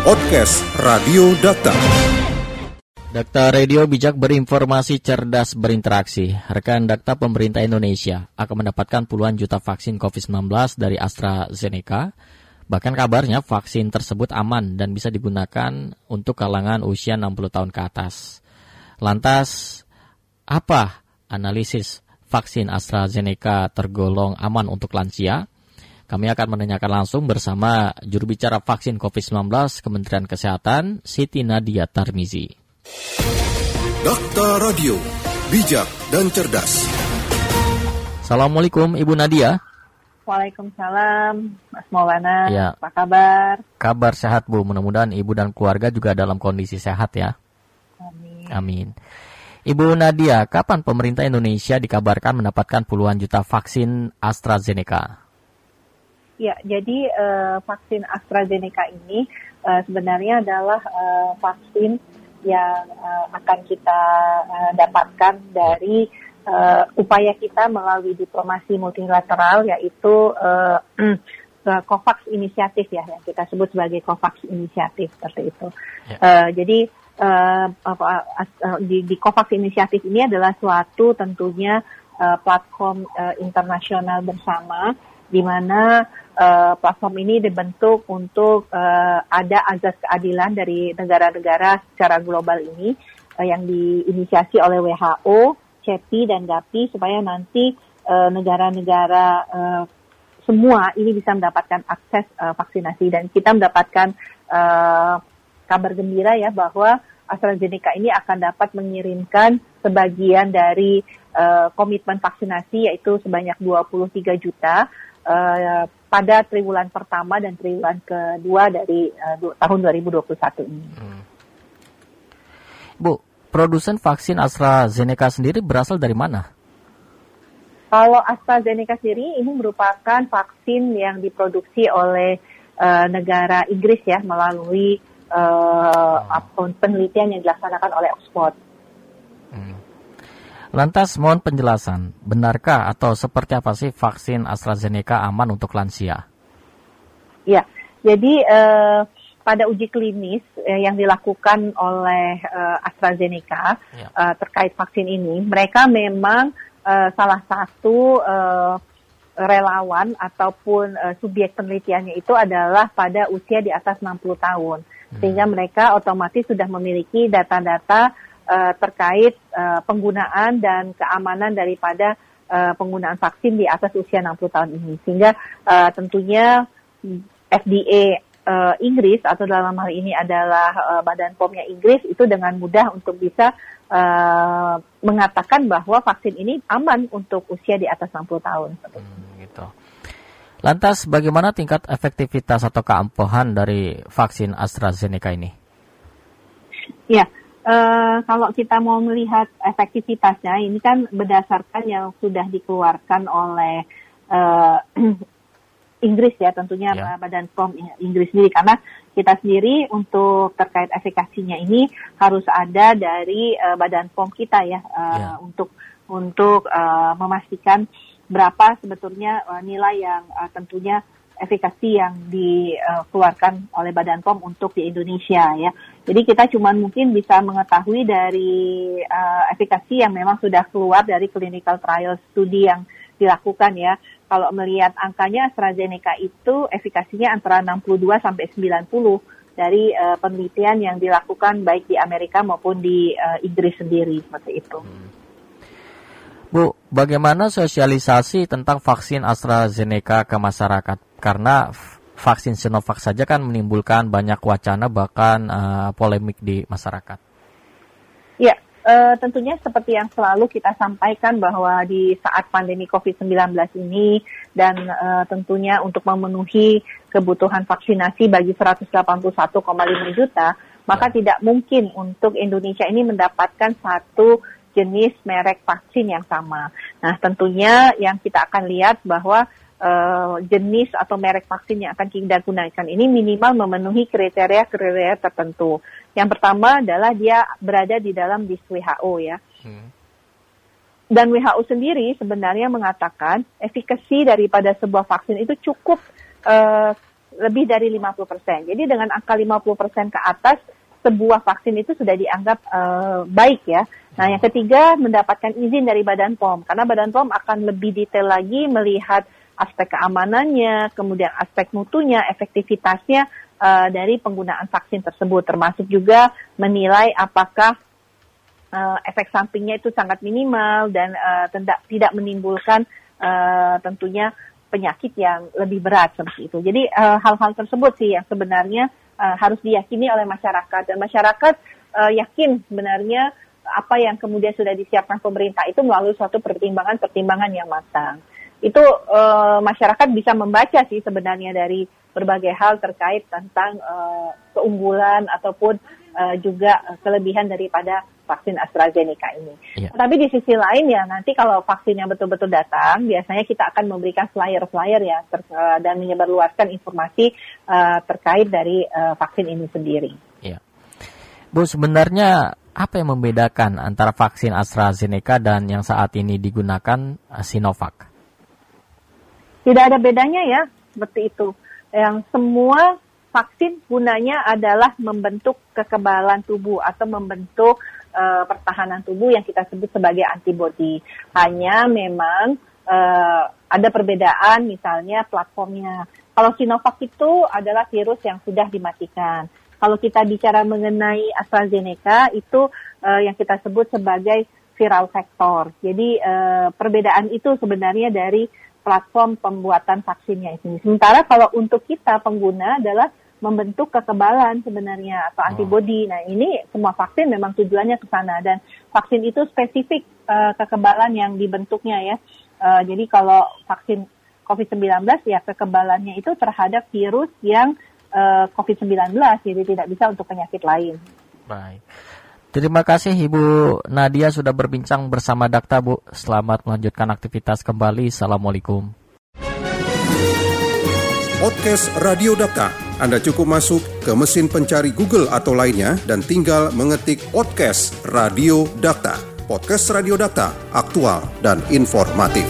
Podcast Radio Data. Data Radio Bijak berinformasi cerdas berinteraksi. Rekan Data Pemerintah Indonesia akan mendapatkan puluhan juta vaksin COVID-19 dari AstraZeneca. Bahkan kabarnya vaksin tersebut aman dan bisa digunakan untuk kalangan usia 60 tahun ke atas. Lantas, apa analisis vaksin AstraZeneca tergolong aman untuk lansia? Kami akan menanyakan langsung bersama juru bicara vaksin COVID-19 Kementerian Kesehatan, Siti Nadia Tarmizi. Dakta Radio, bijak dan cerdas. Assalamualaikum Ibu Nadia. Waalaikumsalam, Mas Maulana. Ya. Apa kabar? Kabar sehat Bu, mudah-mudahan Ibu dan keluarga juga dalam kondisi sehat ya. Amin. Amin. Ibu Nadia, kapan pemerintah Indonesia dikabarkan mendapatkan puluhan juta vaksin AstraZeneca? Ya, jadi uh, vaksin AstraZeneca ini uh, sebenarnya adalah uh, vaksin yang uh, akan kita uh, dapatkan dari uh, upaya kita melalui diplomasi multilateral yaitu uh, COVAX inisiatif ya yang kita sebut sebagai COVAX inisiatif seperti itu. Ya. Uh, jadi uh, di, di COVAX inisiatif ini adalah suatu tentunya uh, platform uh, internasional bersama di mana uh, platform ini dibentuk untuk uh, ada azas keadilan dari negara-negara secara global ini uh, yang diinisiasi oleh WHO, CEPI dan GAPI supaya nanti negara-negara uh, semua ini bisa mendapatkan akses uh, vaksinasi. Dan kita mendapatkan uh, kabar gembira ya bahwa AstraZeneca ini akan dapat mengirimkan sebagian dari uh, komitmen vaksinasi yaitu sebanyak 23 juta uh, pada triwulan pertama dan triwulan kedua dari uh, tahun 2021 ini. Hmm. Bu, produsen vaksin AstraZeneca sendiri berasal dari mana? Kalau AstraZeneca sendiri ini merupakan vaksin yang diproduksi oleh uh, negara Inggris ya melalui uh, penelitian yang dilaksanakan oleh Oxford. Lantas mohon penjelasan, benarkah atau seperti apa sih vaksin AstraZeneca aman untuk lansia? Ya, jadi eh, pada uji klinis eh, yang dilakukan oleh eh, AstraZeneca ya. eh, terkait vaksin ini, mereka memang eh, salah satu eh, relawan ataupun uh, subjek penelitiannya itu adalah pada usia di atas 60 tahun. Hmm. Sehingga mereka otomatis sudah memiliki data-data uh, terkait uh, penggunaan dan keamanan daripada uh, penggunaan vaksin di atas usia 60 tahun ini. Sehingga uh, tentunya FDA uh, Inggris atau dalam hal ini adalah uh, Badan POM-nya Inggris itu dengan mudah untuk bisa uh, mengatakan bahwa vaksin ini aman untuk usia di atas 60 tahun. Hmm, gitu. Lantas bagaimana tingkat efektivitas atau keampuhan dari vaksin AstraZeneca ini? Ya, Uh, kalau kita mau melihat efektivitasnya, ini kan berdasarkan yang sudah dikeluarkan oleh uh, Inggris ya, tentunya yeah. Badan POM Inggris sendiri, karena kita sendiri untuk terkait efikasinya ini harus ada dari uh, Badan POM kita ya, uh, yeah. untuk untuk uh, memastikan berapa sebetulnya uh, nilai yang uh, tentunya efikasi yang dikeluarkan oleh Badan POM untuk di Indonesia ya. Jadi kita cuma mungkin bisa mengetahui dari uh, efikasi yang memang sudah keluar dari clinical trial studi yang dilakukan ya. Kalau melihat angkanya AstraZeneca itu efikasinya antara 62 sampai 90 dari uh, penelitian yang dilakukan baik di Amerika maupun di uh, Inggris sendiri seperti itu. Bu, bagaimana sosialisasi tentang vaksin AstraZeneca ke masyarakat? Karena vaksin Sinovac saja kan menimbulkan banyak wacana bahkan uh, polemik di masyarakat. Ya, uh, tentunya seperti yang selalu kita sampaikan bahwa di saat pandemi COVID-19 ini dan uh, tentunya untuk memenuhi kebutuhan vaksinasi bagi 181,5 juta, maka ya. tidak mungkin untuk Indonesia ini mendapatkan satu jenis merek vaksin yang sama. Nah, tentunya yang kita akan lihat bahwa uh, jenis atau merek vaksin yang akan kita gunakan ini minimal memenuhi kriteria-kriteria tertentu. Yang pertama adalah dia berada di dalam list WHO ya. Hmm. Dan WHO sendiri sebenarnya mengatakan efikasi daripada sebuah vaksin itu cukup uh, lebih dari 50%. Jadi dengan angka 50% ke atas sebuah vaksin itu sudah dianggap uh, baik ya. Nah, yang ketiga mendapatkan izin dari Badan POM karena Badan POM akan lebih detail lagi melihat aspek keamanannya, kemudian aspek mutunya, efektivitasnya uh, dari penggunaan vaksin tersebut termasuk juga menilai apakah uh, efek sampingnya itu sangat minimal dan uh, tidak tidak menimbulkan uh, tentunya penyakit yang lebih berat seperti itu. Jadi eh, hal-hal uh, tersebut sih yang sebenarnya uh, harus diyakini oleh masyarakat dan masyarakat uh, yakin sebenarnya apa yang kemudian sudah disiapkan pemerintah itu melalui suatu pertimbangan-pertimbangan yang matang. Itu uh, masyarakat bisa membaca sih sebenarnya dari berbagai hal terkait tentang uh, keunggulan ataupun uh, juga kelebihan daripada vaksin AstraZeneca ini. Ya. Tapi di sisi lain ya nanti kalau vaksinnya betul-betul datang, biasanya kita akan memberikan flyer-flyer ya ter, uh, dan menyebarluaskan informasi uh, terkait dari uh, vaksin ini sendiri. Ya. Bu, sebenarnya apa yang membedakan antara vaksin AstraZeneca dan yang saat ini digunakan Sinovac? Tidak ada bedanya ya, seperti itu. Yang semua vaksin gunanya adalah membentuk kekebalan tubuh atau membentuk uh, pertahanan tubuh yang kita sebut sebagai antibodi. Hanya memang uh, ada perbedaan misalnya platformnya. Kalau Sinovac itu adalah virus yang sudah dimatikan. Kalau kita bicara mengenai AstraZeneca itu uh, yang kita sebut sebagai viral vector. Jadi uh, perbedaan itu sebenarnya dari platform pembuatan vaksinnya ini. Sementara kalau untuk kita pengguna adalah membentuk kekebalan sebenarnya atau oh. antibodi. Nah, ini semua vaksin memang tujuannya ke sana dan vaksin itu spesifik uh, kekebalan yang dibentuknya ya. Uh, jadi kalau vaksin COVID-19 ya kekebalannya itu terhadap virus yang uh, COVID-19 jadi tidak bisa untuk penyakit lain. Baik. Terima kasih Ibu Nadia sudah berbincang bersama Dakta Bu. Selamat melanjutkan aktivitas kembali. Assalamualaikum. Podcast Radio Dakta anda cukup masuk ke mesin pencari Google atau lainnya dan tinggal mengetik podcast Radio Data. Podcast Radio Data, aktual dan informatif.